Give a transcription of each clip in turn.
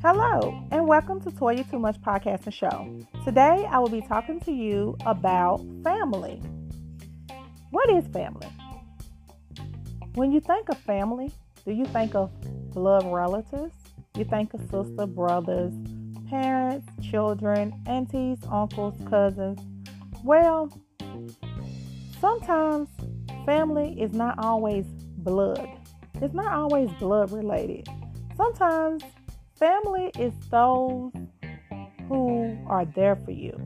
Hello, and welcome to Toya Too Much Podcast and Show. Today, I will be talking to you about family. What is family? When you think of family, do you think of blood relatives? You think of sister, brothers, parents, children, aunties, uncles, cousins. Well, sometimes family is not always blood. It's not always blood related. Sometimes family is those who are there for you.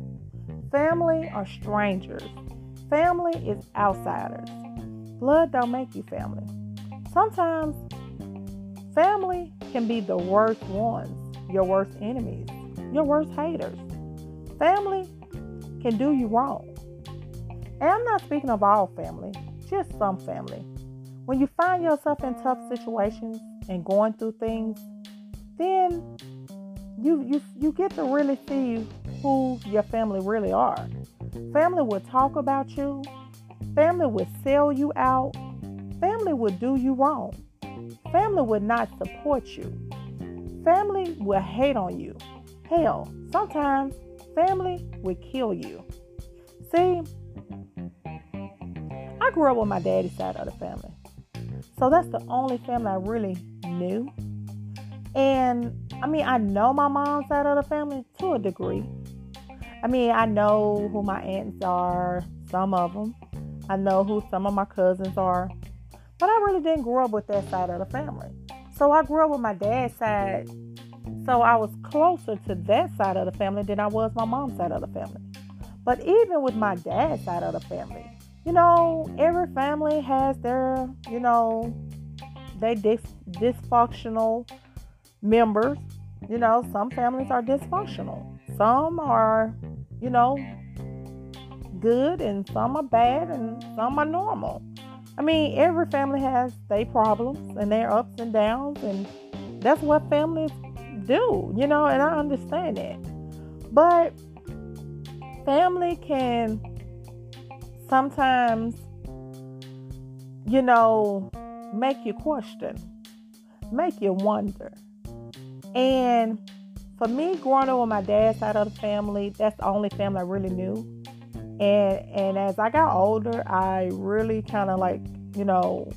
Family are strangers. Family is outsiders. Blood don't make you family. Sometimes family can be the worst ones, your worst enemies, your worst haters. Family can do you wrong. And I'm not speaking of all family, just some family. When you find yourself in tough situations and going through things, then you you you get to really see who your family really are. Family will talk about you. Family will sell you out. Family will do you wrong. Family will not support you. Family will hate on you. Hell, sometimes family will kill you. See, I grew up with my daddy's side of the family. So that's the only family I really knew. And I mean, I know my mom's side of the family to a degree. I mean, I know who my aunts are, some of them. I know who some of my cousins are. But I really didn't grow up with that side of the family. So I grew up with my dad's side. So I was closer to that side of the family than I was my mom's side of the family. But even with my dad's side of the family, you know, every family has their, you know, they dysfunctional members. You know, some families are dysfunctional. Some are, you know, good and some are bad and some are normal. I mean, every family has their problems and their ups and downs and that's what families do, you know, and I understand that. But family can sometimes, you know, make you question, make you wonder. And for me, growing up with my dad's side of the family, that's the only family I really knew. And and as I got older, I really kind of like, you know,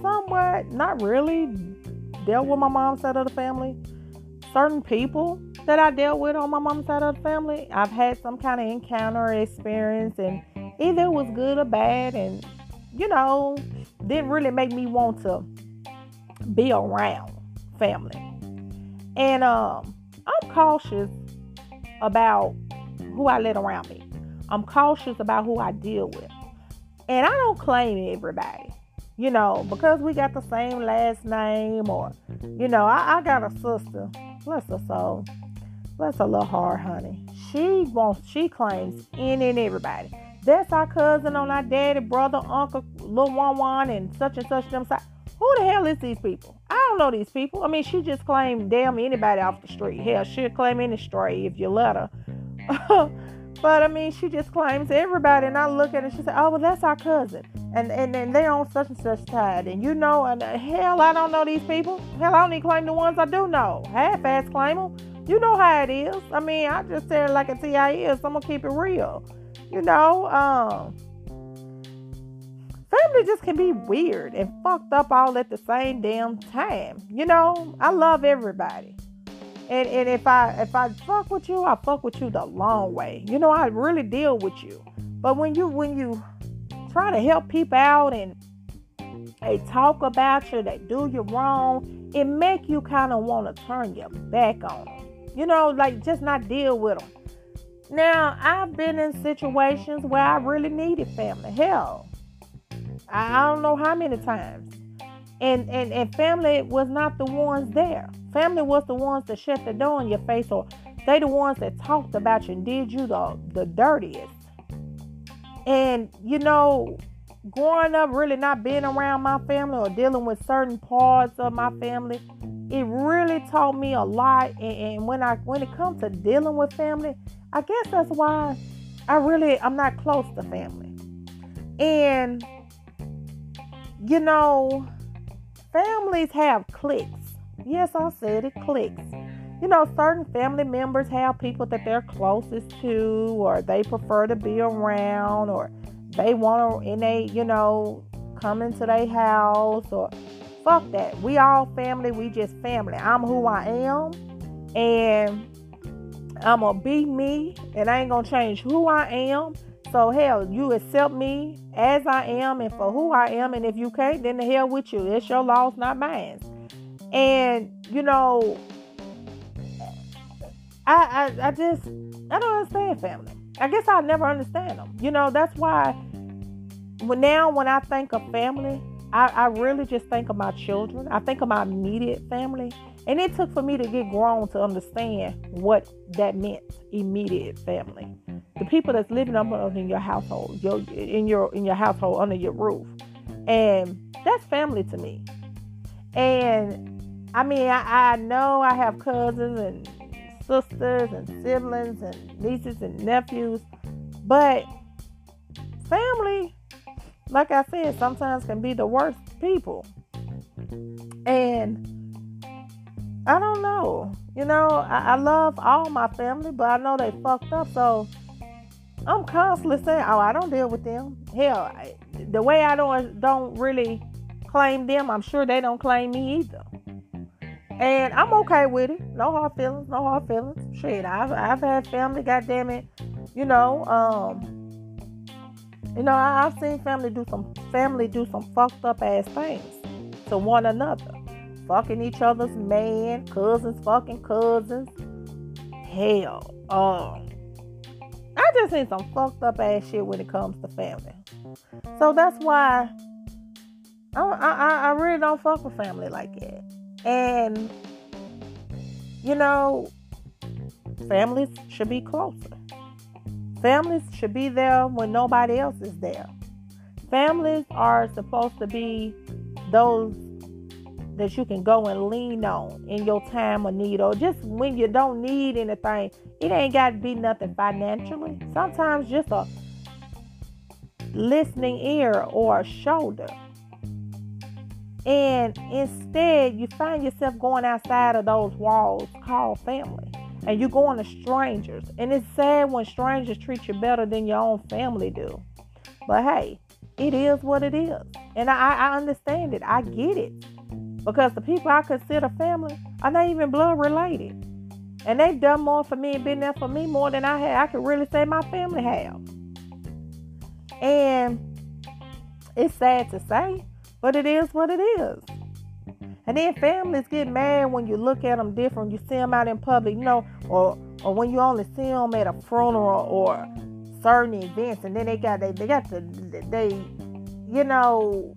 somewhat, not really dealt with my mom's side of the family. Certain people that I dealt with on my mom's side of the family, I've had some kind of encounter experience, and either it was good or bad, and you know, didn't really make me want to be around family. And um, I'm cautious about who I let around me. I'm cautious about who I deal with. And I don't claim everybody, you know, because we got the same last name or, you know, I, I got a sister, bless her soul, bless her little heart, honey. She wants, she claims any and everybody. That's our cousin on our daddy, brother, uncle, little one one, and such and such them side. Who the hell is these people? I don't know these people. I mean, she just claimed damn anybody off the street. Hell, she'll claim any stray if you let her. but I mean, she just claims everybody, and I look at it. She said, "Oh, well, that's our cousin," and and then they're on such and such side, and you know, and uh, hell, I don't know these people. Hell, I only claim the ones I do know. Half-ass claim them. You know how it is. I mean, I just said it like a TI is. I'm gonna keep it real. You know, um family just can be weird and fucked up all at the same damn time. You know, I love everybody. And and if I if I fuck with you, I fuck with you the long way. You know, I really deal with you. But when you when you try to help people out and they talk about you, they do you wrong, it make you kind of want to turn your back on them. You know, like just not deal with them. Now, I've been in situations where I really needed family. Hell, I don't know how many times. And, and and family was not the ones there. Family was the ones that shut the door in your face, or they the ones that talked about you and did you the the dirtiest. And you know, growing up really not being around my family or dealing with certain parts of my family, it really taught me a lot. And, and when I when it comes to dealing with family, I guess that's why I really I'm not close to family. And you know, families have cliques. Yes, I said it cliques. You know, certain family members have people that they're closest to, or they prefer to be around, or they want to, and they, you know, come into their house, or fuck that. We all family. We just family. I'm who I am, and I'm gonna be me, and I ain't gonna change who I am. So hell, you accept me as I am and for who I am, and if you can't, then the hell with you. It's your loss, not mine. And you know, I I, I just I don't understand family. I guess I'll never understand them. You know, that's why now when I think of family, I, I really just think of my children. I think of my immediate family. And it took for me to get grown to understand what that meant, immediate family. The people that's living up in your household, your in your in your household under your roof. And that's family to me. And I mean, I, I know I have cousins and sisters and siblings and nieces and nephews, but family, like I said, sometimes can be the worst people. And I don't know. You know, I, I, love all my family, but I know they fucked up. So I'm constantly saying, "Oh, I don't deal with them." Hell, I, the way I don't don't really claim them, I'm sure they don't claim me either. And I'm okay with it. No hard feelings. No hard feelings. Shit, I've I've had family. Goddamn it, you know. Um, you know, I, I've seen family do some family do some fucked up ass things to one another fucking each other's man, cousins fucking cousins. Hell, um, I just seen some fucked up ass shit when it comes to family. So that's why I, I, I really don't fuck with family like that. And you know, families should be closer. Families should be there when nobody else is there. Families are supposed to be those that you can go and lean on in your time of need or just when you don't need anything. It ain't got to be nothing financially. Sometimes just a listening ear or a shoulder. And instead, you find yourself going outside of those walls called family. And you're going to strangers. And it's sad when strangers treat you better than your own family do. But hey, it is what it is. And I, I understand it. I get it. Because the people I consider family are not even blood related. And they've done more for me and been there for me more than I have. I could really say my family have. And it's sad to say, but it is what it is. And then families get mad when you look at them different. You see them out in public, you know, or or when you only see them at a funeral or certain events, and then they got they they got the they, you know,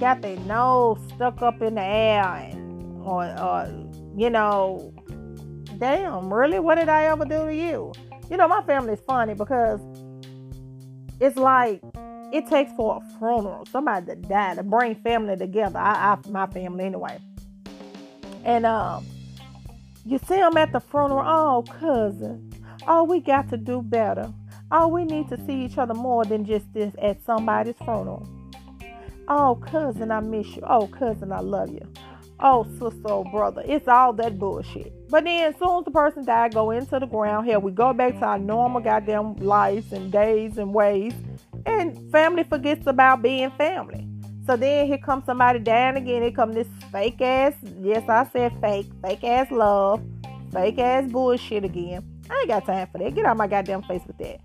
got their nose stuck up in the air and, or, or, you know, damn, really? What did I ever do to you? You know, my family is funny because it's like it takes for a funeral, somebody to die to bring family together. I, I my family anyway. And um, you see them at the funeral. Oh, cousin. Oh, we got to do better. Oh, we need to see each other more than just this at somebody's funeral. Oh, cousin, I miss you. Oh, cousin, I love you. Oh, sister, oh, brother. It's all that bullshit. But then, as soon as the person died, go into the ground. Hell, we go back to our normal goddamn lives and days and ways. And family forgets about being family. So then here comes somebody dying again. Here come this fake ass, yes, I said fake, fake ass love, fake ass bullshit again. I ain't got time for that. Get out my goddamn face with that.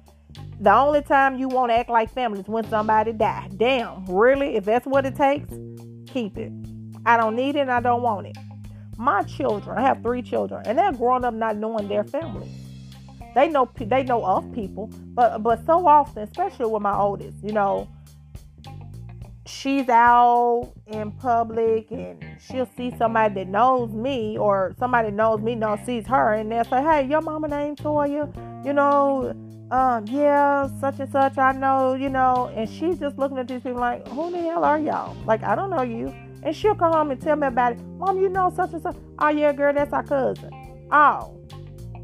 The only time you want to act like family is when somebody die. Damn, really? If that's what it takes, keep it. I don't need it and I don't want it. My children, I have three children, and they're growing up not knowing their family. They know they know of people, but but so often, especially with my oldest, you know, she's out in public and she'll see somebody that knows me or somebody knows me knows sees her and they'll say, Hey, your mama named Toya, you know, um, yeah, such and such, I know, you know, and she's just looking at these people like, who the hell are y'all? Like, I don't know you. And she'll come home and tell me about it. Mom, you know such and such. Oh, yeah, girl, that's our cousin. Oh,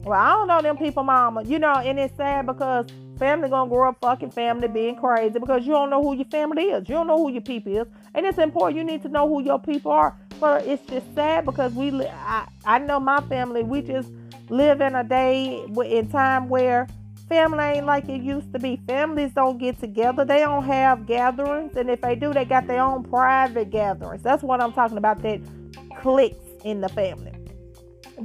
well, I don't know them people, mama. You know, and it's sad because Family gonna grow up fucking family being crazy because you don't know who your family is. You don't know who your people is. And it's important you need to know who your people are. But it's just sad because we I, I know my family, we just live in a day in time where family ain't like it used to be. Families don't get together. They don't have gatherings. And if they do, they got their own private gatherings. That's what I'm talking about. That cliques in the family.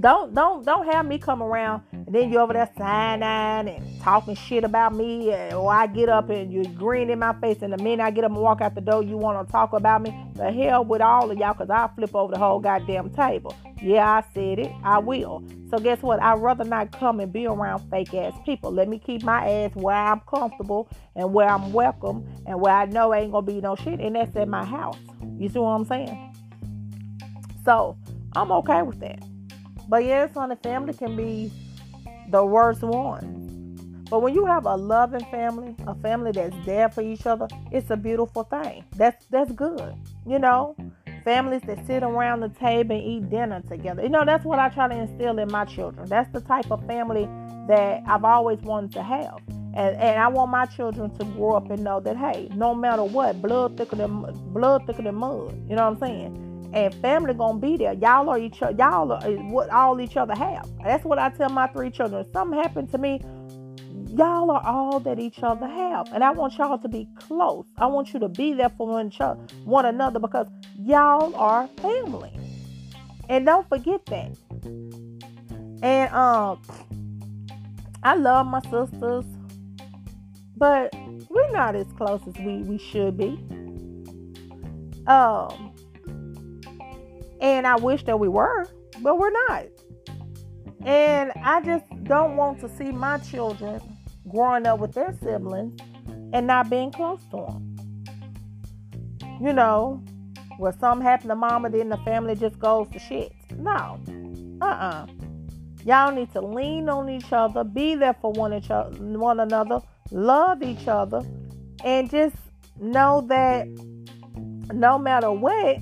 Don't don't don't have me come around and then you over there signing and talking shit about me or I get up and you grin in my face and the minute I get up and walk out the door you want to talk about me. The hell with all of y'all because I'll flip over the whole goddamn table. Yeah, I said it. I will. So guess what? I'd rather not come and be around fake ass people. Let me keep my ass where I'm comfortable and where I'm welcome and where I know ain't gonna be no shit. And that's at my house. You see what I'm saying? So I'm okay with that. But yes, the family can be the worst one. But when you have a loving family, a family that's there for each other, it's a beautiful thing. That's that's good. You know, families that sit around the table and eat dinner together. You know, that's what I try to instill in my children. That's the type of family that I've always wanted to have. And, and I want my children to grow up and know that hey, no matter what, blood thicker than blood thicker than mud. You know what I'm saying? And family gonna be there. Y'all are each other. Y'all are what all each other have. That's what I tell my three children. If something happened to me, y'all are all that each other have, and I want y'all to be close. I want you to be there for one, one another because y'all are family, and don't forget that. And um, I love my sisters, but we're not as close as we we should be. Um and I wish that we were, but we're not. And I just don't want to see my children growing up with their siblings and not being close to them. You know, where something happened to mama, then the family just goes to shit. No. Uh uh-uh. uh. you all need to lean on each other, be there for one, each other, one another, love each other, and just know that no matter what,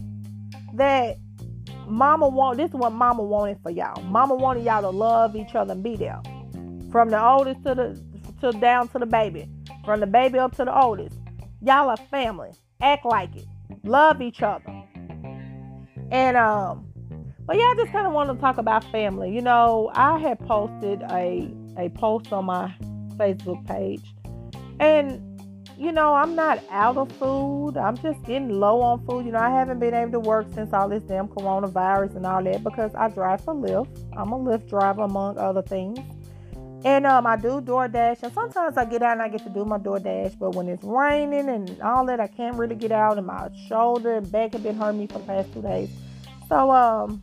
that Mama want this is what Mama wanted for y'all. Mama wanted y'all to love each other and be there. From the oldest to the to down to the baby. From the baby up to the oldest. Y'all are family. Act like it. Love each other. And um but yeah, I just kind of wanted to talk about family. You know, I had posted a a post on my Facebook page and you know, I'm not out of food. I'm just getting low on food. You know, I haven't been able to work since all this damn coronavirus and all that because I drive for Lyft. I'm a Lyft driver, among other things. And um, I do DoorDash, and sometimes I get out and I get to do my DoorDash. But when it's raining and all that, I can't really get out, and my shoulder and back have been hurting me for the past two days. So um,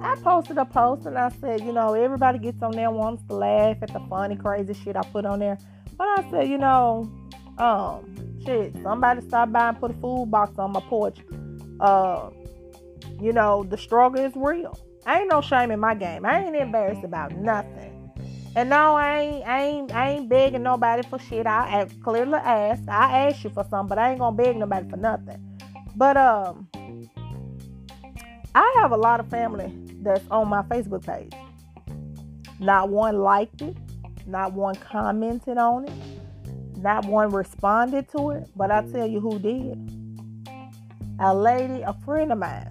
I posted a post and I said, you know, everybody gets on there wants to laugh at the funny, crazy shit I put on there. But I said, you know, um, shit, somebody stop by and put a food box on my porch. Uh, you know, the struggle is real. I ain't no shame in my game. I ain't embarrassed about nothing. And no, I ain't, I ain't, I ain't begging nobody for shit. I clearly asked. I asked you for something, but I ain't gonna beg nobody for nothing. But um, I have a lot of family that's on my Facebook page. Not one liked it. Not one commented on it. Not one responded to it, but I tell you who did. A lady, a friend of mine.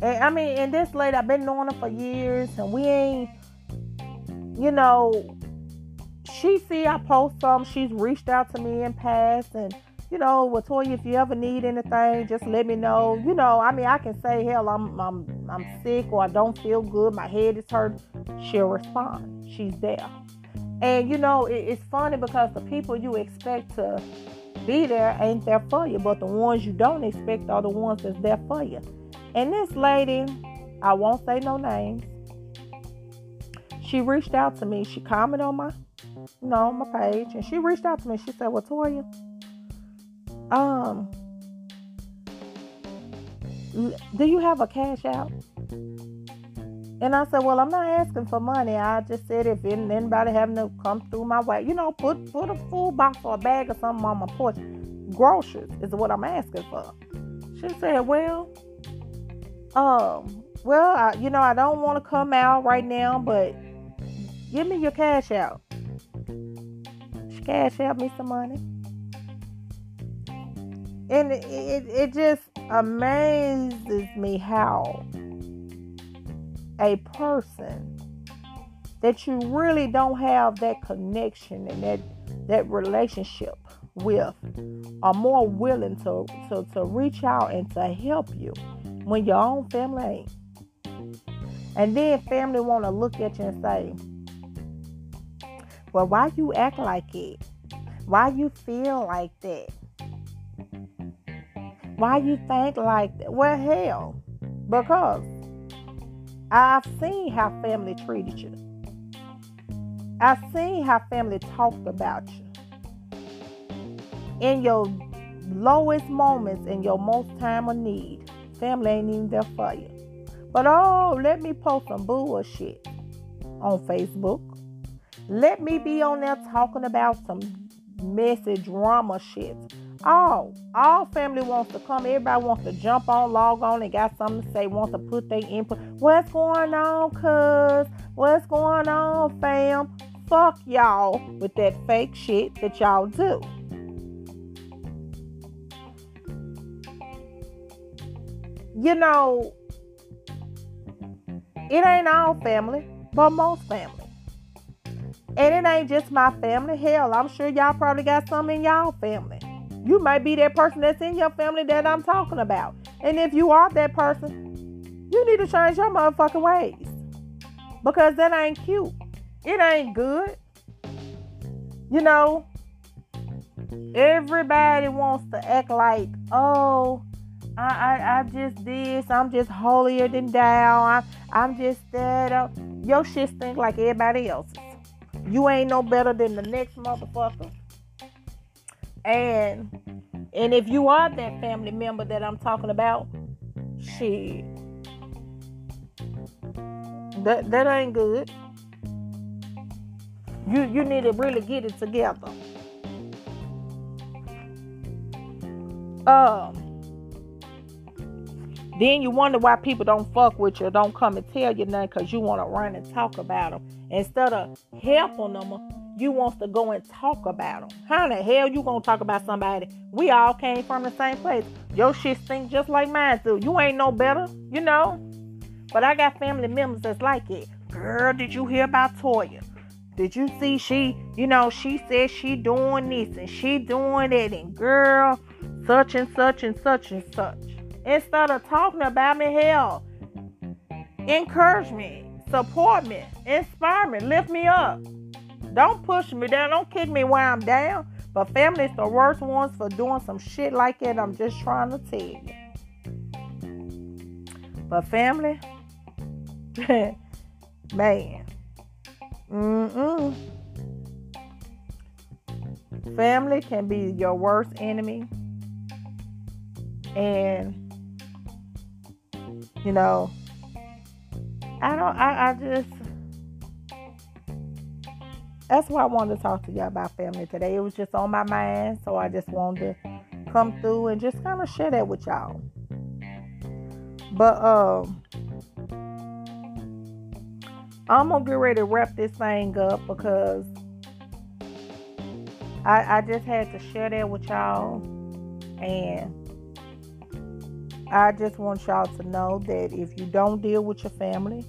And I mean, and this lady, I've been knowing her for years, and we ain't, you know, she see I post some. She's reached out to me in past, and you know, Latoya, if you ever need anything, just let me know. You know, I mean, I can say, hell, I'm I'm I'm sick or I don't feel good, my head is hurt. She'll respond. She's there. And you know, it, it's funny because the people you expect to be there ain't there for you, but the ones you don't expect are the ones that's there for you. And this lady, I won't say no names. She reached out to me. She commented on my, you know, my page, and she reached out to me. She said, "Well, Toya, um, do you have a Cash App?" And I said, Well, I'm not asking for money. I just said if anybody having to come through my way, you know, put put a food box or a bag or something on my porch. Groceries is what I'm asking for. She said, Well, um, well, I, you know, I don't want to come out right now, but give me your Cash App. She cash out me some money? And it, it, it just amazes me how a person that you really don't have that connection and that that relationship with are more willing to, to, to reach out and to help you when your own family ain't. And then family want to look at you and say, well, why you act like it? Why you feel like that? Why you think like that? Well, hell, because I've seen how family treated you. I've seen how family talked about you. In your lowest moments, in your most time of need, family ain't even there for you. But oh, let me post some bullshit on Facebook. Let me be on there talking about some messy drama shit. Oh, all family wants to come. Everybody wants to jump on, log on, and got something to say, wants to put their input. What's going on, cuz? What's going on, fam? Fuck y'all with that fake shit that y'all do. You know, it ain't all family, but most family. And it ain't just my family. Hell, I'm sure y'all probably got some in y'all family. You might be that person that's in your family that I'm talking about. And if you are that person, you need to change your motherfucking ways. Because that ain't cute. It ain't good. You know, everybody wants to act like, oh, I, I, I just this, I'm just holier than thou. I, I'm just that. Uh, your shit stink like everybody else's. You ain't no better than the next motherfucker. And and if you are that family member that I'm talking about, shit. That that ain't good. You you need to really get it together. Um then you wonder why people don't fuck with you, don't come and tell you nothing because you want to run and talk about them. Instead of helping them, you want to go and talk about them. How the hell you gonna talk about somebody? We all came from the same place. Your shit stink just like mine do. You ain't no better, you know. But I got family members that's like it. Girl, did you hear about Toya? Did you see she, you know, she said she doing this and she doing that and girl, such and such and such and such. Instead of talking about me, hell, encourage me, support me, inspire me, lift me up. Don't push me down. Don't kick me while I'm down. But family's the worst ones for doing some shit like that. I'm just trying to tell you. But family, man, mm-mm. Family can be your worst enemy. And, you know, I don't, I, I just, that's why I wanted to talk to y'all about family today. It was just on my mind, so I just wanted to come through and just kind of share that with y'all. But um, I'm gonna get ready to wrap this thing up because I, I just had to share that with y'all, and I just want y'all to know that if you don't deal with your family,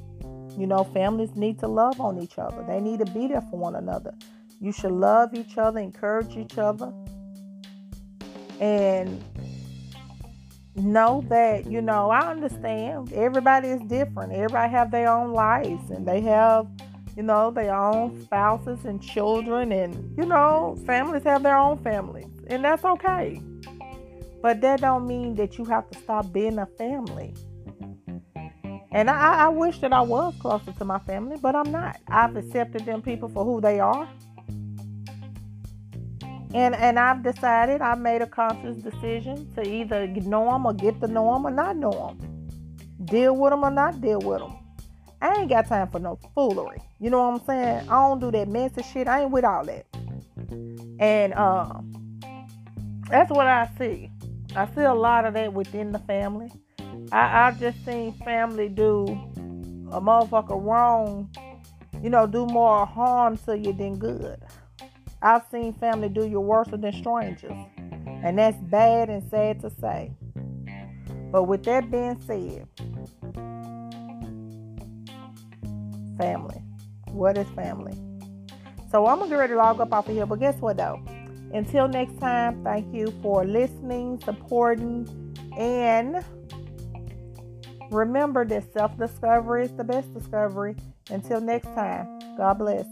you know, families need to love on each other. They need to be there for one another. You should love each other, encourage each other, and know that, you know, I understand everybody is different. Everybody have their own lives and they have, you know, their own spouses and children and, you know, families have their own families. And that's okay. But that don't mean that you have to stop being a family. And I, I wish that I was closer to my family, but I'm not. I've accepted them people for who they are. And and I've decided, I made a conscious decision to either know them or get to know them or not know them. Deal with them or not deal with them. I ain't got time for no foolery. You know what I'm saying? I don't do that messy shit. I ain't with all that. And um, that's what I see. I see a lot of that within the family. I, I just seen family do a motherfucker wrong, you know, do more harm to you than good. I've seen family do you worse than strangers. And that's bad and sad to say. But with that being said, family. What is family? So I'm gonna get ready to log up off of here. But guess what though? Until next time, thank you for listening, supporting, and remember that self discovery is the best discovery. Until next time, God bless.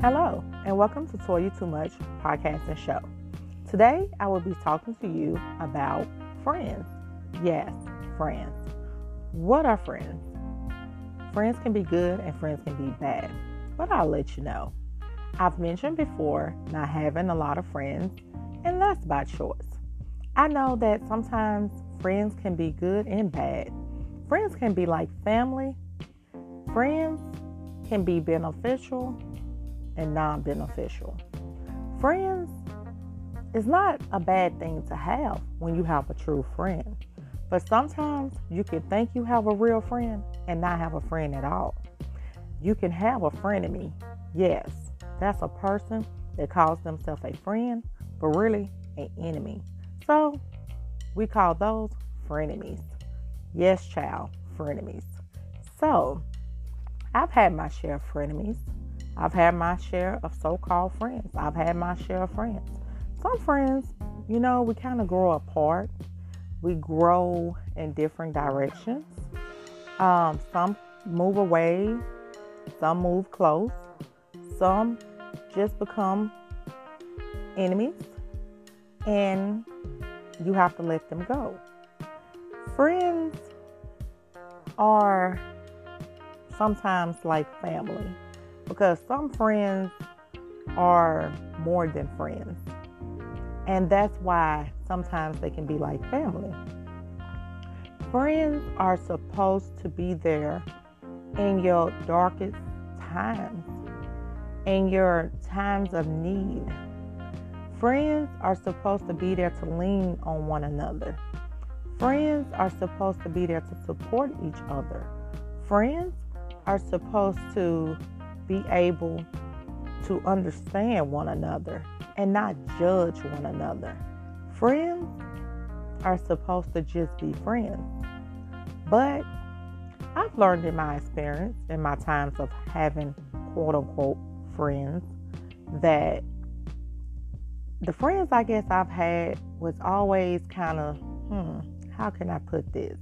Hello, and welcome to Toya Too Much podcast and show. Today, I will be talking to you about friends. Yes, friends. What are friends? Friends can be good and friends can be bad, but I'll let you know. I've mentioned before not having a lot of friends, and that's by choice. I know that sometimes friends can be good and bad. Friends can be like family, friends can be beneficial and non beneficial. Friends is not a bad thing to have when you have a true friend. But sometimes you can think you have a real friend and not have a friend at all. You can have a frenemy. Yes, that's a person that calls themselves a friend, but really an enemy. So we call those frenemies. Yes, child, frenemies. So I've had my share of frenemies. I've had my share of so called friends. I've had my share of friends. Some friends, you know, we kind of grow apart. We grow in different directions. Um, some move away, some move close, some just become enemies, and you have to let them go. Friends are sometimes like family because some friends are more than friends. And that's why sometimes they can be like family. Friends are supposed to be there in your darkest times, in your times of need. Friends are supposed to be there to lean on one another. Friends are supposed to be there to support each other. Friends are supposed to be able to understand one another and not judge one another. Friends are supposed to just be friends. But I've learned in my experience, in my times of having quote unquote friends, that the friends I guess I've had was always kind of, hmm, how can I put this?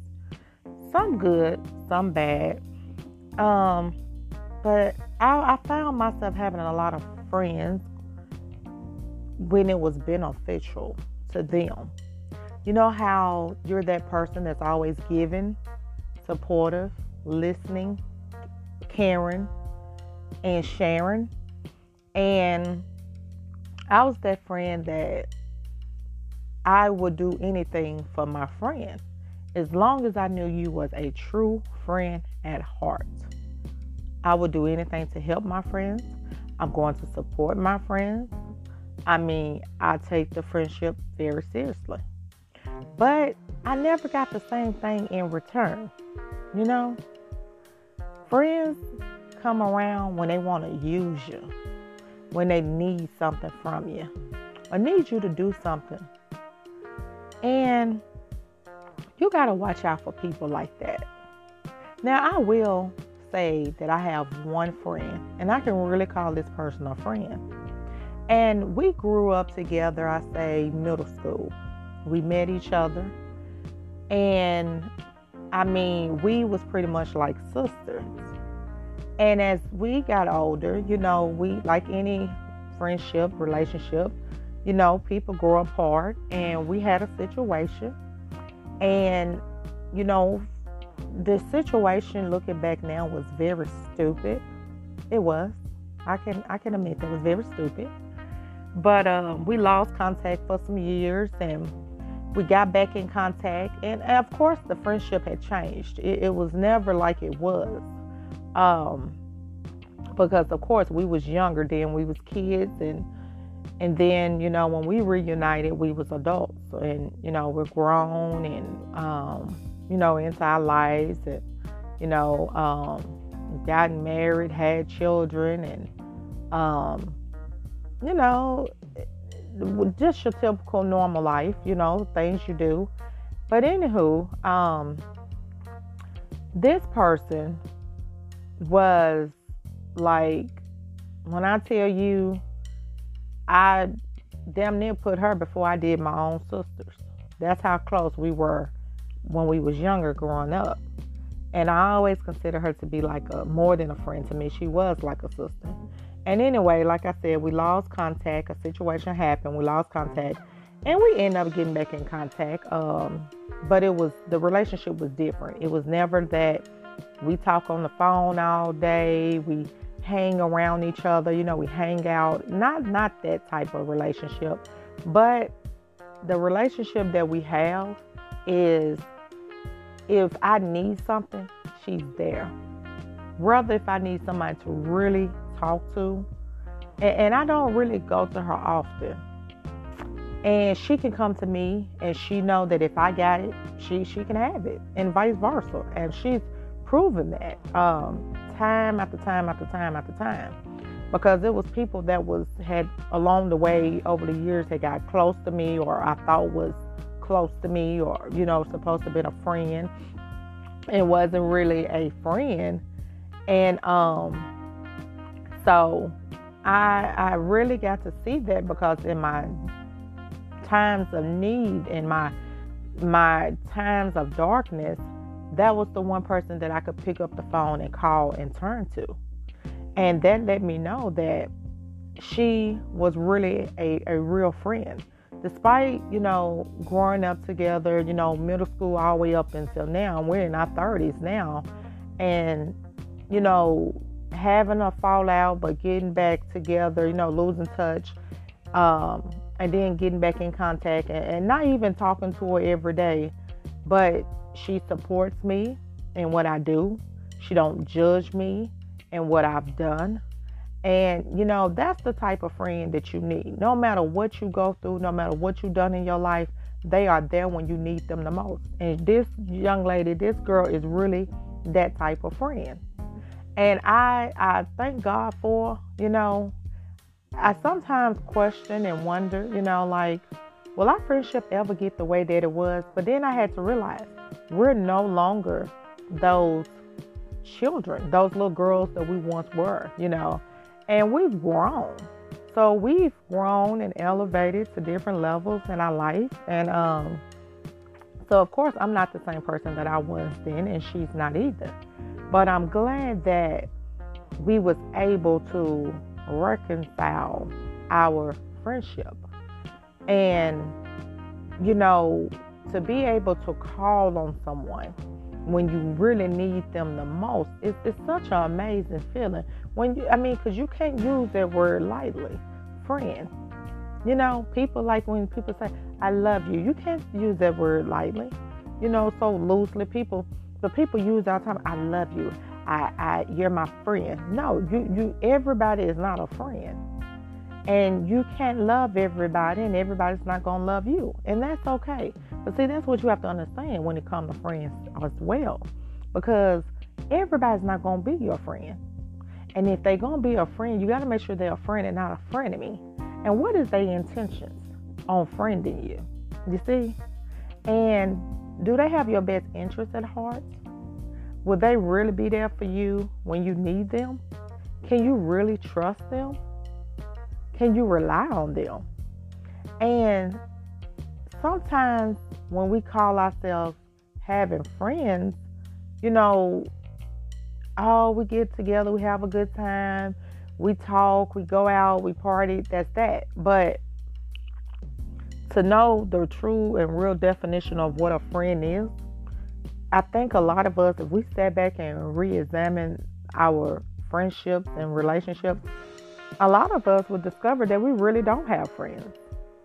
Some good, some bad. Um, but I, I found myself having a lot of friends when it was beneficial to them. You know how you're that person that's always giving, supportive, listening, caring, and sharing. And I was that friend that I would do anything for my friend as long as I knew you was a true friend at heart. I would do anything to help my friends. I'm going to support my friends. I mean, I take the friendship very seriously. But I never got the same thing in return. You know, friends come around when they want to use you, when they need something from you, or need you to do something. And you got to watch out for people like that. Now, I will say that I have one friend, and I can really call this person a friend. And we grew up together, I say middle school. We met each other. And I mean, we was pretty much like sisters. And as we got older, you know, we like any friendship, relationship, you know, people grow apart and we had a situation. And, you know, the situation looking back now was very stupid. It was. I can I can admit that was very stupid. But um, we lost contact for some years and we got back in contact. And, of course, the friendship had changed. It, it was never like it was. Um, because, of course, we was younger then. We was kids and and then you know when we reunited we was adults and you know we're grown and um, you know into our lives and you know um, gotten married had children and um, you know just your typical normal life you know things you do but anywho um, this person was like when i tell you I damn near put her before I did my own sisters. That's how close we were when we was younger growing up. And I always consider her to be like a more than a friend to me. She was like a sister. And anyway, like I said, we lost contact. A situation happened. We lost contact, and we ended up getting back in contact. Um, but it was the relationship was different. It was never that we talk on the phone all day. We hang around each other. You know, we hang out. Not not that type of relationship, but the relationship that we have is if I need something, she's there. Rather if I need somebody to really talk to, and, and I don't really go to her often. And she can come to me and she know that if I got it, she she can have it, and vice versa. And she's proven that. Um, time after time after time after time because it was people that was had along the way over the years that got close to me or I thought was close to me or you know supposed to been a friend and wasn't really a friend and um so I I really got to see that because in my times of need in my my times of darkness that was the one person that I could pick up the phone and call and turn to. And that let me know that she was really a, a real friend. Despite, you know, growing up together, you know, middle school all the way up until now, we're in our 30s now. And, you know, having a fallout, but getting back together, you know, losing touch, um, and then getting back in contact and, and not even talking to her every day, but she supports me in what I do. She don't judge me in what I've done. And you know, that's the type of friend that you need. No matter what you go through, no matter what you've done in your life, they are there when you need them the most. And this young lady, this girl is really that type of friend. And I I thank God for, you know, I sometimes question and wonder, you know, like, will our friendship ever get the way that it was? But then I had to realize we're no longer those children, those little girls that we once were, you know, and we've grown. So we've grown and elevated to different levels in our life. And um, so, of course, I'm not the same person that I was then, and she's not either. But I'm glad that we was able to reconcile our friendship. And, you know, to be able to call on someone when you really need them the most. It's, it's such an amazing feeling when you i mean because you can't use that word lightly. Friend. You know people like when people say i love you. You can't use that word lightly. You know so loosely people but people use all the time i love you. I i you're my friend. No you you everybody is not a friend and you can't love everybody, and everybody's not going to love you. And that's okay. But see, that's what you have to understand when it comes to friends as well. Because everybody's not going to be your friend. And if they're going to be a friend, you got to make sure they're a friend and not a frenemy. And what is their intentions on friending you? You see? And do they have your best interest at heart? Will they really be there for you when you need them? Can you really trust them? Can you rely on them? And sometimes when we call ourselves having friends, you know, oh, we get together, we have a good time, we talk, we go out, we party, that's that. But to know the true and real definition of what a friend is, I think a lot of us, if we step back and re examine our friendships and relationships, a lot of us would discover that we really don't have friends.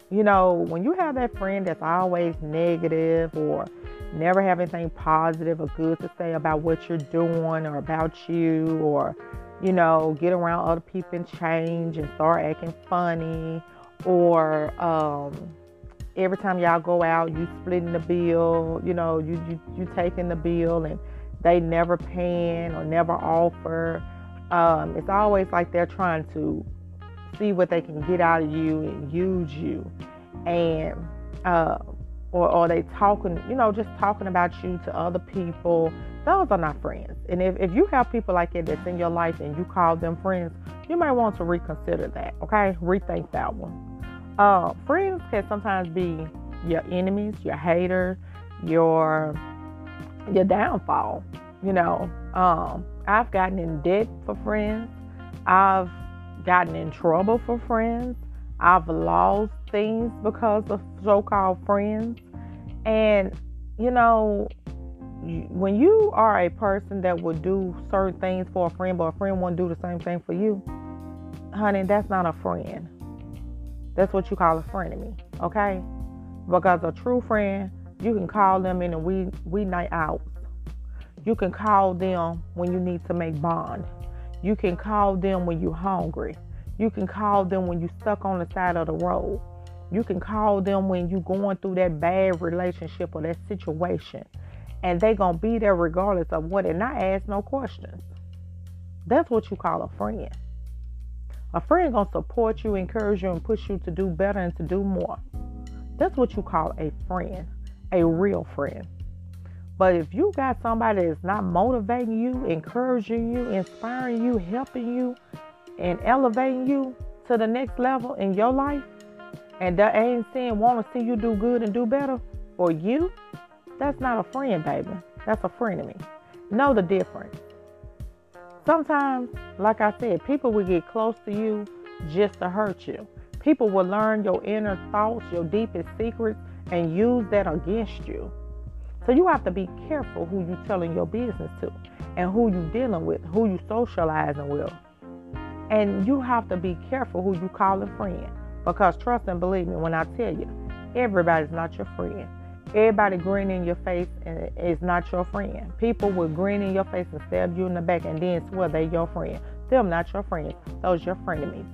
You know, when you have that friend that's always negative or never have anything positive or good to say about what you're doing or about you or, you know, get around other people and change and start acting funny or um, every time y'all go out, you splitting the bill. You know, you you you taking the bill, and they never paying or never offer. Um, it's always like they're trying to see what they can get out of you and use you, and uh, or or they talking, you know, just talking about you to other people. Those are not friends. And if, if you have people like that that's in your life and you call them friends, you might want to reconsider that. Okay, rethink that one. Uh, friends can sometimes be your enemies, your haters, your your downfall. You know, um, I've gotten in debt for friends. I've gotten in trouble for friends. I've lost things because of so-called friends. And you know, when you are a person that would do certain things for a friend, but a friend won't do the same thing for you, honey, that's not a friend. That's what you call a frenemy, okay? Because a true friend, you can call them in a we we night out. You can call them when you need to make bond. You can call them when you're hungry. You can call them when you're stuck on the side of the road. You can call them when you're going through that bad relationship or that situation. And they're gonna be there regardless of what and not ask no questions. That's what you call a friend. A friend gonna support you, encourage you, and push you to do better and to do more. That's what you call a friend, a real friend. But if you got somebody that's not motivating you, encouraging you, inspiring you, helping you, and elevating you to the next level in your life, and they ain't saying want to see you do good and do better for you, that's not a friend, baby. That's a me. Know the difference. Sometimes, like I said, people will get close to you just to hurt you. People will learn your inner thoughts, your deepest secrets, and use that against you. So you have to be careful who you're telling your business to and who you're dealing with, who you socializing with. And you have to be careful who you call a friend. Because trust and believe me when I tell you, everybody's not your friend. Everybody grin in your face and is not your friend. People will grin in your face and stab you in the back and then swear they're your friend. Them not your friends. Those your frenemies.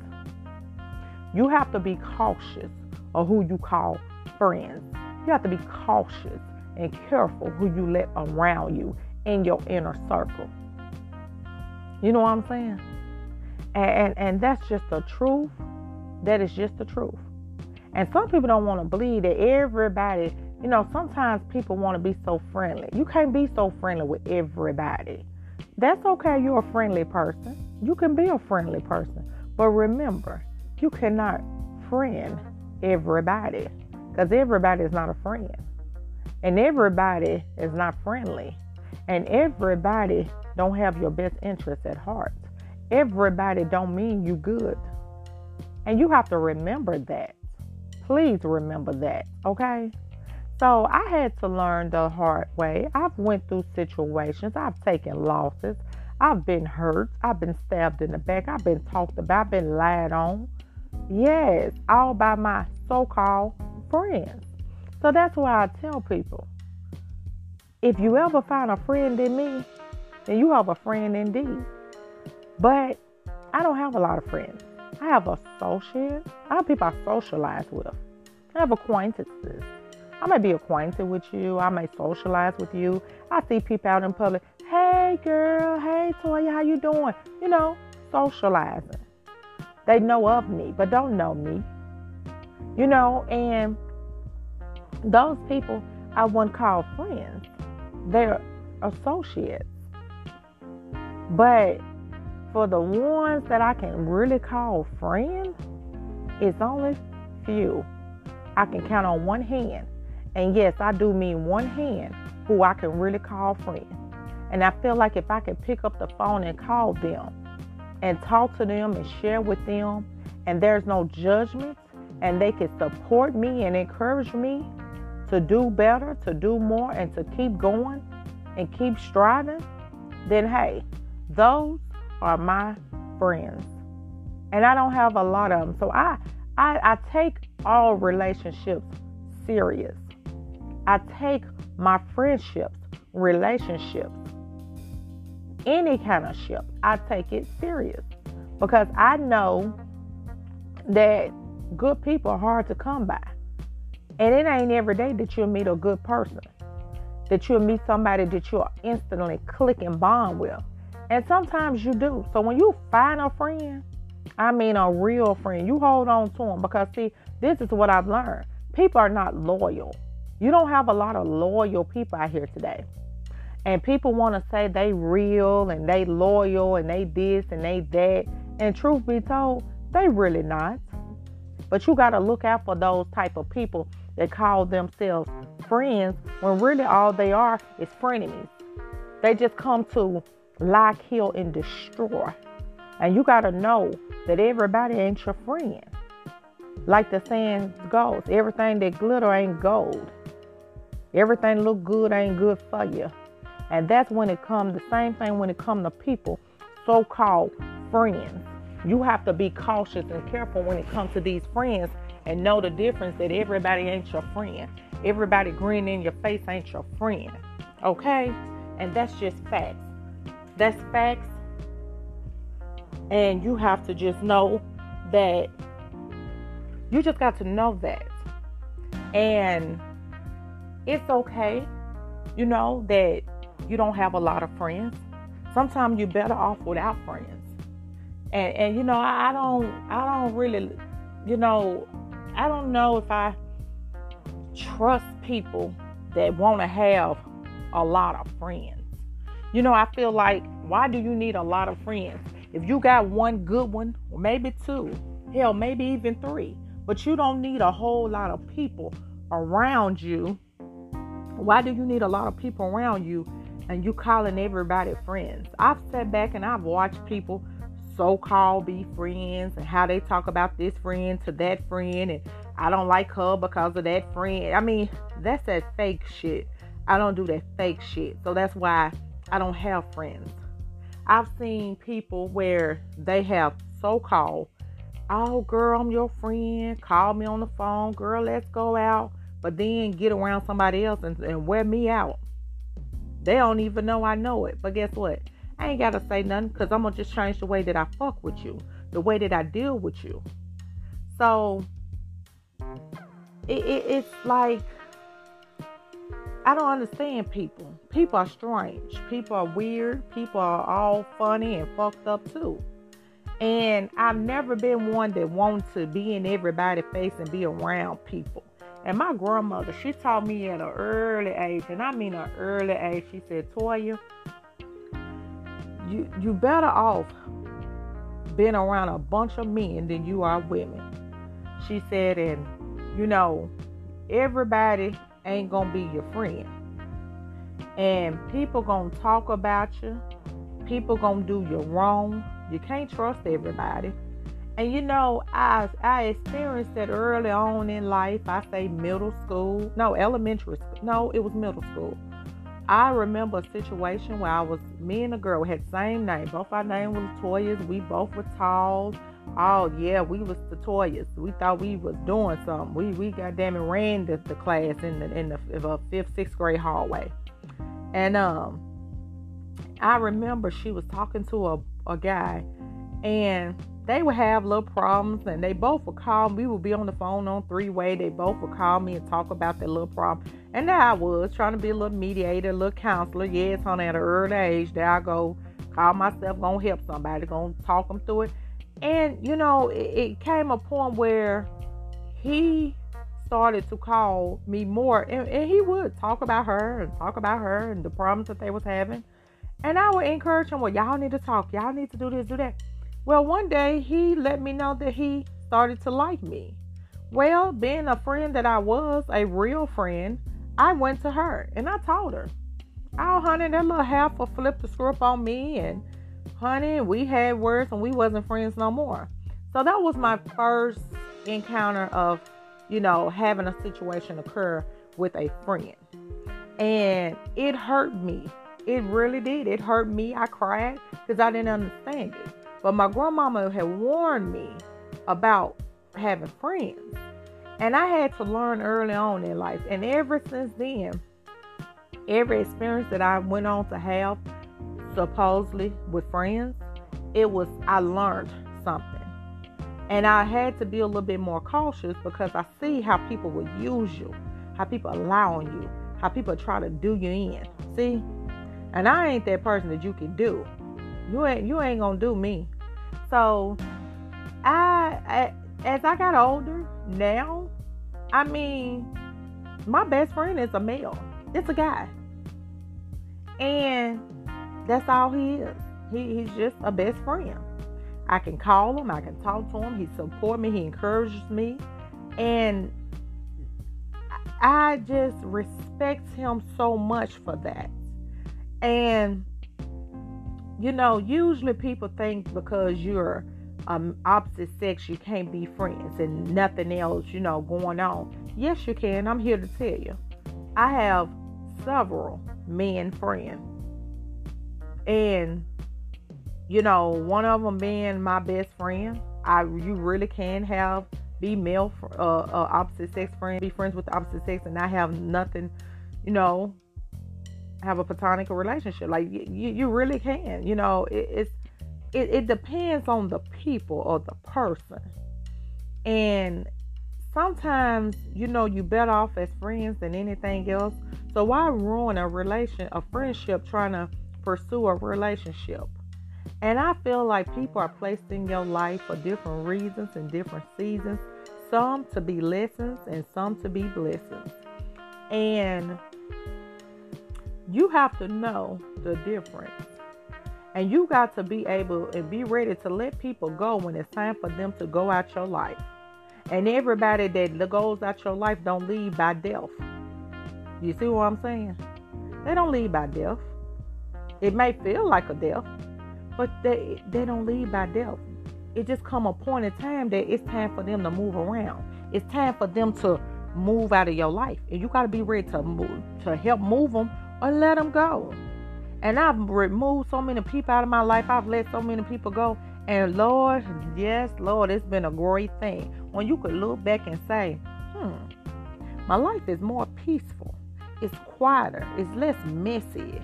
You have to be cautious of who you call friends. You have to be cautious and careful who you let around you in your inner circle. You know what I'm saying? And, and, and that's just the truth. That is just the truth. And some people don't want to believe that everybody you know, sometimes people want to be so friendly. You can't be so friendly with everybody. That's okay, you're a friendly person. You can be a friendly person. But remember, you cannot friend everybody because everybody is not a friend. And everybody is not friendly. And everybody don't have your best interest at heart. Everybody don't mean you good. And you have to remember that. Please remember that, okay? So I had to learn the hard way. I've went through situations. I've taken losses. I've been hurt. I've been stabbed in the back. I've been talked about. I've been lied on. Yes, all by my so-called friends. So that's why I tell people, if you ever find a friend in me, then you have a friend indeed. But I don't have a lot of friends. I have associates. I have people I socialize with. I have acquaintances. I might be acquainted with you. I may socialize with you. I see people out in public. Hey, girl. Hey, Toya. How you doing? You know, socializing. They know of me, but don't know me. You know, and those people I wouldn't call friends. They're associates. But for the ones that I can really call friends, it's only few. I can count on one hand and yes, I do mean one hand who I can really call friends. And I feel like if I could pick up the phone and call them and talk to them and share with them, and there's no judgment, and they can support me and encourage me to do better, to do more, and to keep going and keep striving, then hey, those are my friends. And I don't have a lot of them. So I, I, I take all relationships serious. I take my friendships, relationships, any kind of ship, I take it serious because I know that good people are hard to come by. And it ain't every day that you'll meet a good person, that you'll meet somebody that you'll instantly click and bond with. And sometimes you do. So when you find a friend, I mean a real friend, you hold on to them because, see, this is what I've learned. People are not loyal. You don't have a lot of loyal people out here today. And people want to say they real and they loyal and they this and they that. And truth be told, they really not. But you got to look out for those type of people that call themselves friends when really all they are is frenemies. They just come to lie, kill, and destroy. And you got to know that everybody ain't your friend. Like the saying goes, everything that glitter ain't gold. Everything look good ain't good for you. And that's when it comes, the same thing when it comes to people, so called friends. You have to be cautious and careful when it comes to these friends and know the difference that everybody ain't your friend. Everybody grinning in your face ain't your friend. Okay? And that's just facts. That's facts. And you have to just know that you just got to know that. And it's okay, you know, that you don't have a lot of friends. Sometimes you're better off without friends. And and you know, I, I don't I don't really you know, I don't know if I trust people that want to have a lot of friends. You know, I feel like why do you need a lot of friends? If you got one good one, maybe two, hell, maybe even three, but you don't need a whole lot of people around you. Why do you need a lot of people around you and you calling everybody friends. I've sat back and I've watched people so called be friends and how they talk about this friend to that friend and I don't like her because of that friend. I mean, that's that fake shit. I don't do that fake shit. So that's why I don't have friends. I've seen people where they have so called, oh girl, I'm your friend. Call me on the phone, girl, let's go out. But then get around somebody else and, and wear me out. They don't even know I know it. But guess what? I ain't got to say nothing because I'm to just change the way that I fuck with you, the way that I deal with you. So it, it, it's like, I don't understand people. People are strange. People are weird. People are all funny and fucked up too. And I've never been one that wants to be in everybody's face and be around people. And my grandmother, she taught me at an early age, and I mean an early age, she said, Toya, you you better off being around a bunch of men than you are women. She said, and you know, everybody ain't gonna be your friend. And people gonna talk about you. People gonna do you wrong. You can't trust everybody. And you know, I I experienced that early on in life. I say middle school, no elementary school, no, it was middle school. I remember a situation where I was me and a girl had same name. Both our name was Toyas. We both were tall. Oh yeah, we was the Toyas. We thought we was doing something. We we goddamn it ran the, the class in the in the, in the fifth sixth grade hallway. And um, I remember she was talking to a a guy, and they would have little problems and they both would call me. We would be on the phone on three way. They both would call me and talk about their little problem. And there I was trying to be a little mediator, a little counselor. Yes, honey, at an early age, there I go, call myself, gonna help somebody, gonna talk them through it. And you know, it, it came a point where he started to call me more and, and he would talk about her and talk about her and the problems that they was having. And I would encourage him, well, y'all need to talk. Y'all need to do this, do that. Well, one day he let me know that he started to like me. Well, being a friend that I was, a real friend, I went to her and I told her, Oh, honey, that little heifer flip the script on me, and honey, we had words and we wasn't friends no more. So that was my first encounter of, you know, having a situation occur with a friend. And it hurt me. It really did. It hurt me. I cried because I didn't understand it. But my grandmama had warned me about having friends. And I had to learn early on in life. And ever since then, every experience that I went on to have, supposedly with friends, it was, I learned something. And I had to be a little bit more cautious because I see how people will use you, how people allow on you, how people try to do you in. See? And I ain't that person that you can do. You ain't you ain't gonna do me. So I, I as I got older now, I mean, my best friend is a male. It's a guy. And that's all he is. He, he's just a best friend. I can call him, I can talk to him, he supports me, he encourages me. And I just respect him so much for that. And you know, usually people think because you're um, opposite sex, you can't be friends and nothing else, you know, going on. Yes, you can. I'm here to tell you. I have several men friends. And, you know, one of them being my best friend. I you really can have be male uh, uh, opposite sex friend, be friends with the opposite sex, and I have nothing, you know, have a platonic relationship. Like you, you really can. You know, it, it's it, it depends on the people or the person, and sometimes you know you better off as friends than anything else. So why ruin a relation, a friendship, trying to pursue a relationship? And I feel like people are placed in your life for different reasons and different seasons. Some to be lessons and some to be blessings. And you have to know the difference. And you got to be able and be ready to let people go when it's time for them to go out your life. And everybody that goes out your life don't leave by death. You see what I'm saying? They don't leave by death. It may feel like a death, but they they don't leave by death. It just come a point in time that it's time for them to move around. It's time for them to move out of your life, and you got to be ready to move to help move them or let them go. And I've removed so many people out of my life. I've let so many people go. And Lord, yes, Lord, it's been a great thing. When you could look back and say, hmm, my life is more peaceful. It's quieter. It's less messy.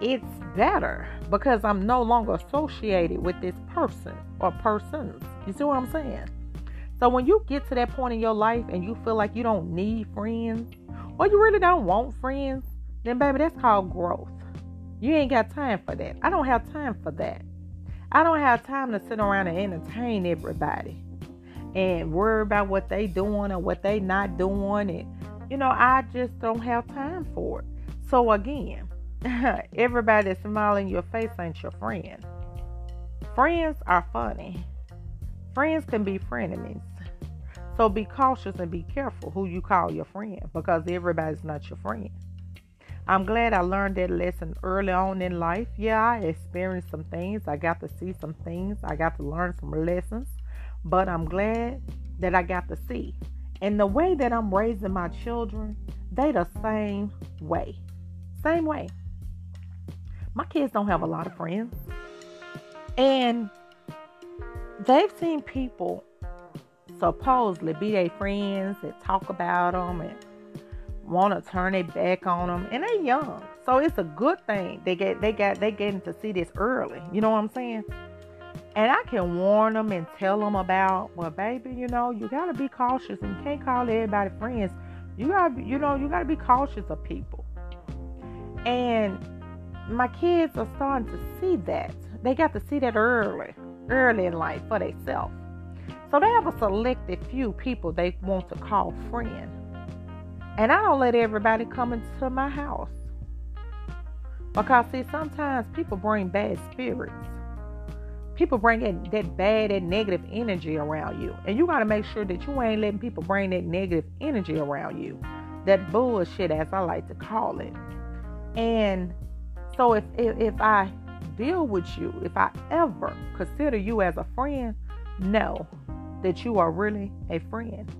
It's better because I'm no longer associated with this person or persons. You see what I'm saying? So when you get to that point in your life and you feel like you don't need friends or you really don't want friends, then baby, that's called growth. You ain't got time for that. I don't have time for that. I don't have time to sit around and entertain everybody and worry about what they doing or what they not doing and you know, I just don't have time for it. So again, everybody that's smiling your face ain't your friend. Friends are funny. Friends can be frenemies. So be cautious and be careful who you call your friend because everybody's not your friend. I'm glad I learned that lesson early on in life. Yeah, I experienced some things. I got to see some things. I got to learn some lessons. But I'm glad that I got to see. And the way that I'm raising my children, they the same way. Same way. My kids don't have a lot of friends. And they've seen people supposedly be their friends and talk about them and want to turn their back on them, and they're young, so it's a good thing they get they got they getting to see this early. You know what I'm saying? And I can warn them and tell them about, well, baby, you know, you gotta be cautious, and you can't call everybody friends. You gotta, you know, you gotta be cautious of people. And my kids are starting to see that. They got to see that early, early in life for themselves. So they have a selected few people they want to call friends. And I don't let everybody come into my house. Because, see, sometimes people bring bad spirits. People bring that, that bad, that negative energy around you. And you got to make sure that you ain't letting people bring that negative energy around you. That bullshit, as I like to call it. And so, if, if, if I deal with you, if I ever consider you as a friend, know that you are really a friend.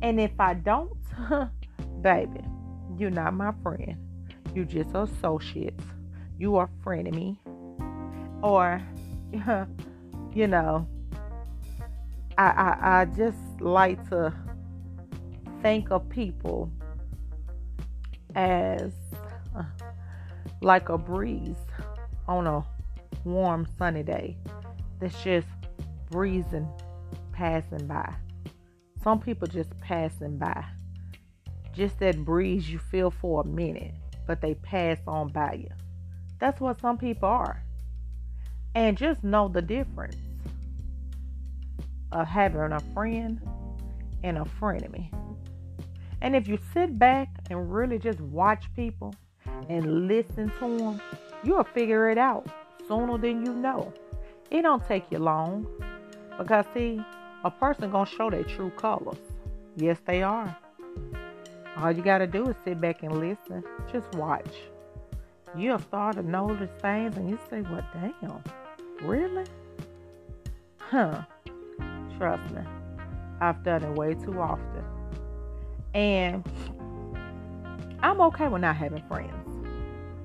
And if I don't, Baby, you're not my friend. You're just associates. You are frenemy. Or, you know, I, I, I just like to think of people as uh, like a breeze on a warm sunny day that's just breezing passing by. Some people just passing by. Just that breeze you feel for a minute, but they pass on by you. That's what some people are. And just know the difference of having a friend and a frenemy. And if you sit back and really just watch people and listen to them, you'll figure it out sooner than you know. It don't take you long because see, a person gonna show their true colors. Yes, they are. All you gotta do is sit back and listen. Just watch. You'll start to notice things and you say, "What? Well, damn, really? Huh? Trust me, I've done it way too often. And I'm okay with not having friends.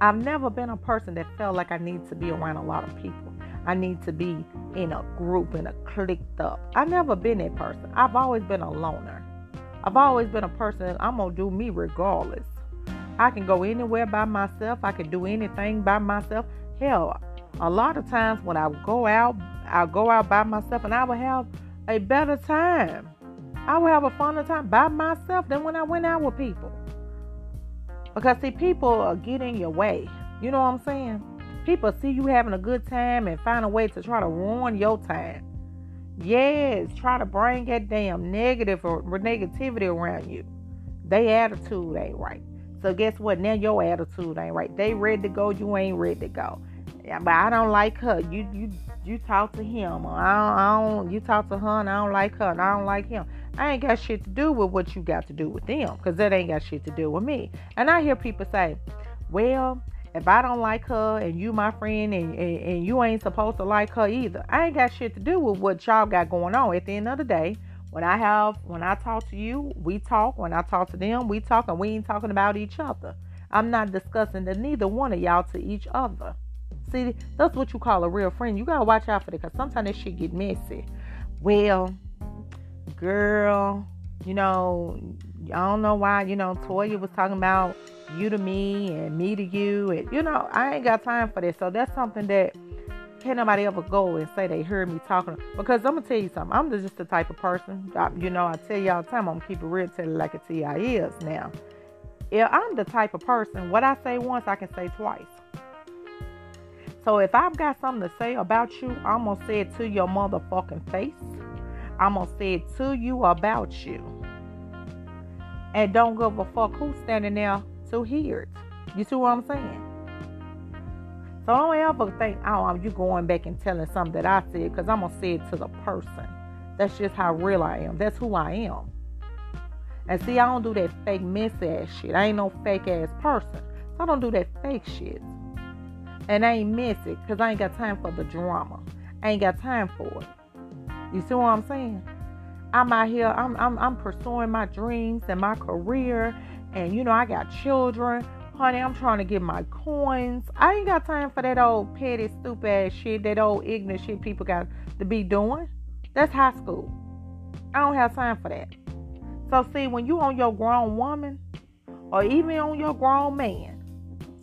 I've never been a person that felt like I need to be around a lot of people. I need to be in a group, in a clicked up. I've never been that person. I've always been a loner. I've always been a person I'm gonna do me regardless. I can go anywhere by myself. I can do anything by myself. Hell, a lot of times when I go out, I'll go out by myself and I will have a better time. I will have a funner time by myself than when I went out with people. Because see, people are getting your way. You know what I'm saying? People see you having a good time and find a way to try to ruin your time. Yes, try to bring that damn negative or negativity around you. They attitude ain't right. So guess what? Now your attitude ain't right. They ready to go, you ain't ready to go. Yeah, but I don't like her. You you you talk to him. I don't, I don't you talk to her and I don't like her and I don't like him. I ain't got shit to do with what you got to do with them because that ain't got shit to do with me. And I hear people say, well, if I don't like her and you my friend and, and, and, you ain't supposed to like her either, I ain't got shit to do with what y'all got going on. At the end of the day, when I have when I talk to you, we talk. When I talk to them, we talk and we ain't talking about each other. I'm not discussing the neither one of y'all to each other. See, that's what you call a real friend. You gotta watch out for that because sometimes that shit get messy. Well, girl, you know, I don't know why, you know, Toya was talking about you to me and me to you. And, you know, I ain't got time for this. So that's something that can't nobody ever go and say they heard me talking. Because I'm going to tell you something. I'm just the type of person, I, you know, I tell you all the time, I'm going to keep it real, tell it like it I is now. Yeah, I'm the type of person, what I say once, I can say twice. So if I've got something to say about you, I'm going to say it to your motherfucking face. I'm going to say it to you about you. And don't give a fuck who's standing there to hear it. You see what I'm saying? So don't ever think, oh, you going back and telling something that I said because I'm going to say it to the person. That's just how real I am. That's who I am. And see, I don't do that fake messy ass shit. I ain't no fake ass person. So I don't do that fake shit. And I ain't messy because I ain't got time for the drama. I ain't got time for it. You see what I'm saying? I'm out here, I'm, I'm, I'm pursuing my dreams and my career. And, you know, I got children. Honey, I'm trying to get my coins. I ain't got time for that old petty, stupid ass shit, that old ignorant shit people got to be doing. That's high school. I don't have time for that. So, see, when you on your grown woman or even on your grown man,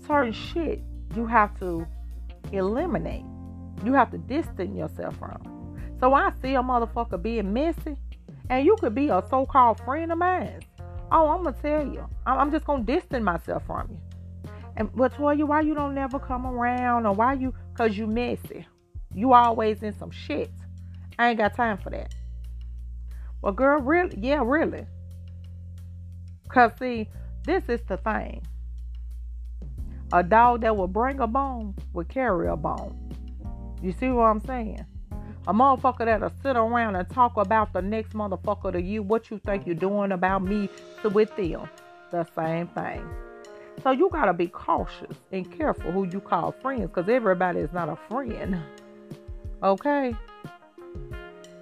certain shit you have to eliminate. You have to distance yourself from. So I see a motherfucker being messy, and you could be a so-called friend of mine. Oh, I'm gonna tell you, I'm just gonna distance myself from you. And but you why you don't never come around, or why you, cause you messy. You always in some shit. I ain't got time for that. Well, girl, really? Yeah, really. Cause see, this is the thing. A dog that will bring a bone will carry a bone. You see what I'm saying? A motherfucker that'll sit around and talk about the next motherfucker to you, what you think you're doing about me to with them. The same thing. So you gotta be cautious and careful who you call friends, because everybody is not a friend. Okay?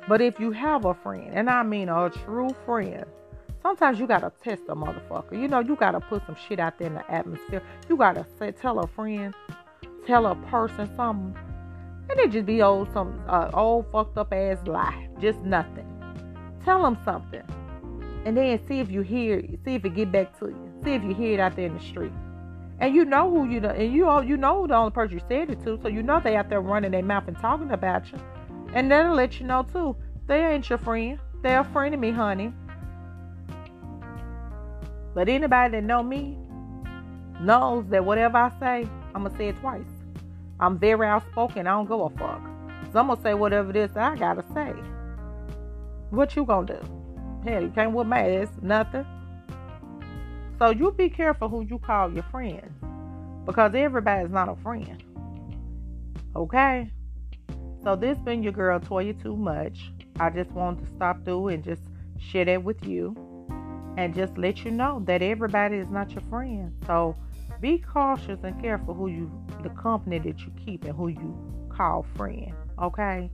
But if you have a friend, and I mean a true friend, sometimes you gotta test a motherfucker. You know, you gotta put some shit out there in the atmosphere. You gotta say, tell a friend, tell a person something and it just be old some uh, old fucked up ass lie, just nothing. Tell them something, and then see if you hear, see if it get back to you, see if you hear it out there in the street, and you know who you know, and you all you know the only person you said it to, so you know they out there running their mouth and talking about you, and that'll let you know too. They ain't your friend. They're a frenemy, honey. But anybody that know me knows that whatever I say, I'm gonna say it twice. I'm very outspoken. I don't go a fuck. So I'm gonna say whatever it is that I gotta say. What you gonna do? Hell, you can't whip my ass. Nothing. So you be careful who you call your friends. Because everybody's not a friend. Okay? So this been your girl Toya Too Much. I just wanted to stop through and just share that with you. And just let you know that everybody is not your friend. So be cautious and careful who you the company that you keep and who you call friend. Okay?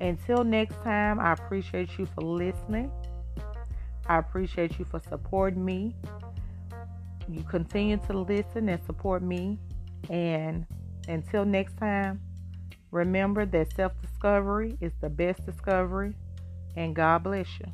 Until next time, I appreciate you for listening. I appreciate you for supporting me. You continue to listen and support me. And until next time, remember that self discovery is the best discovery. And God bless you.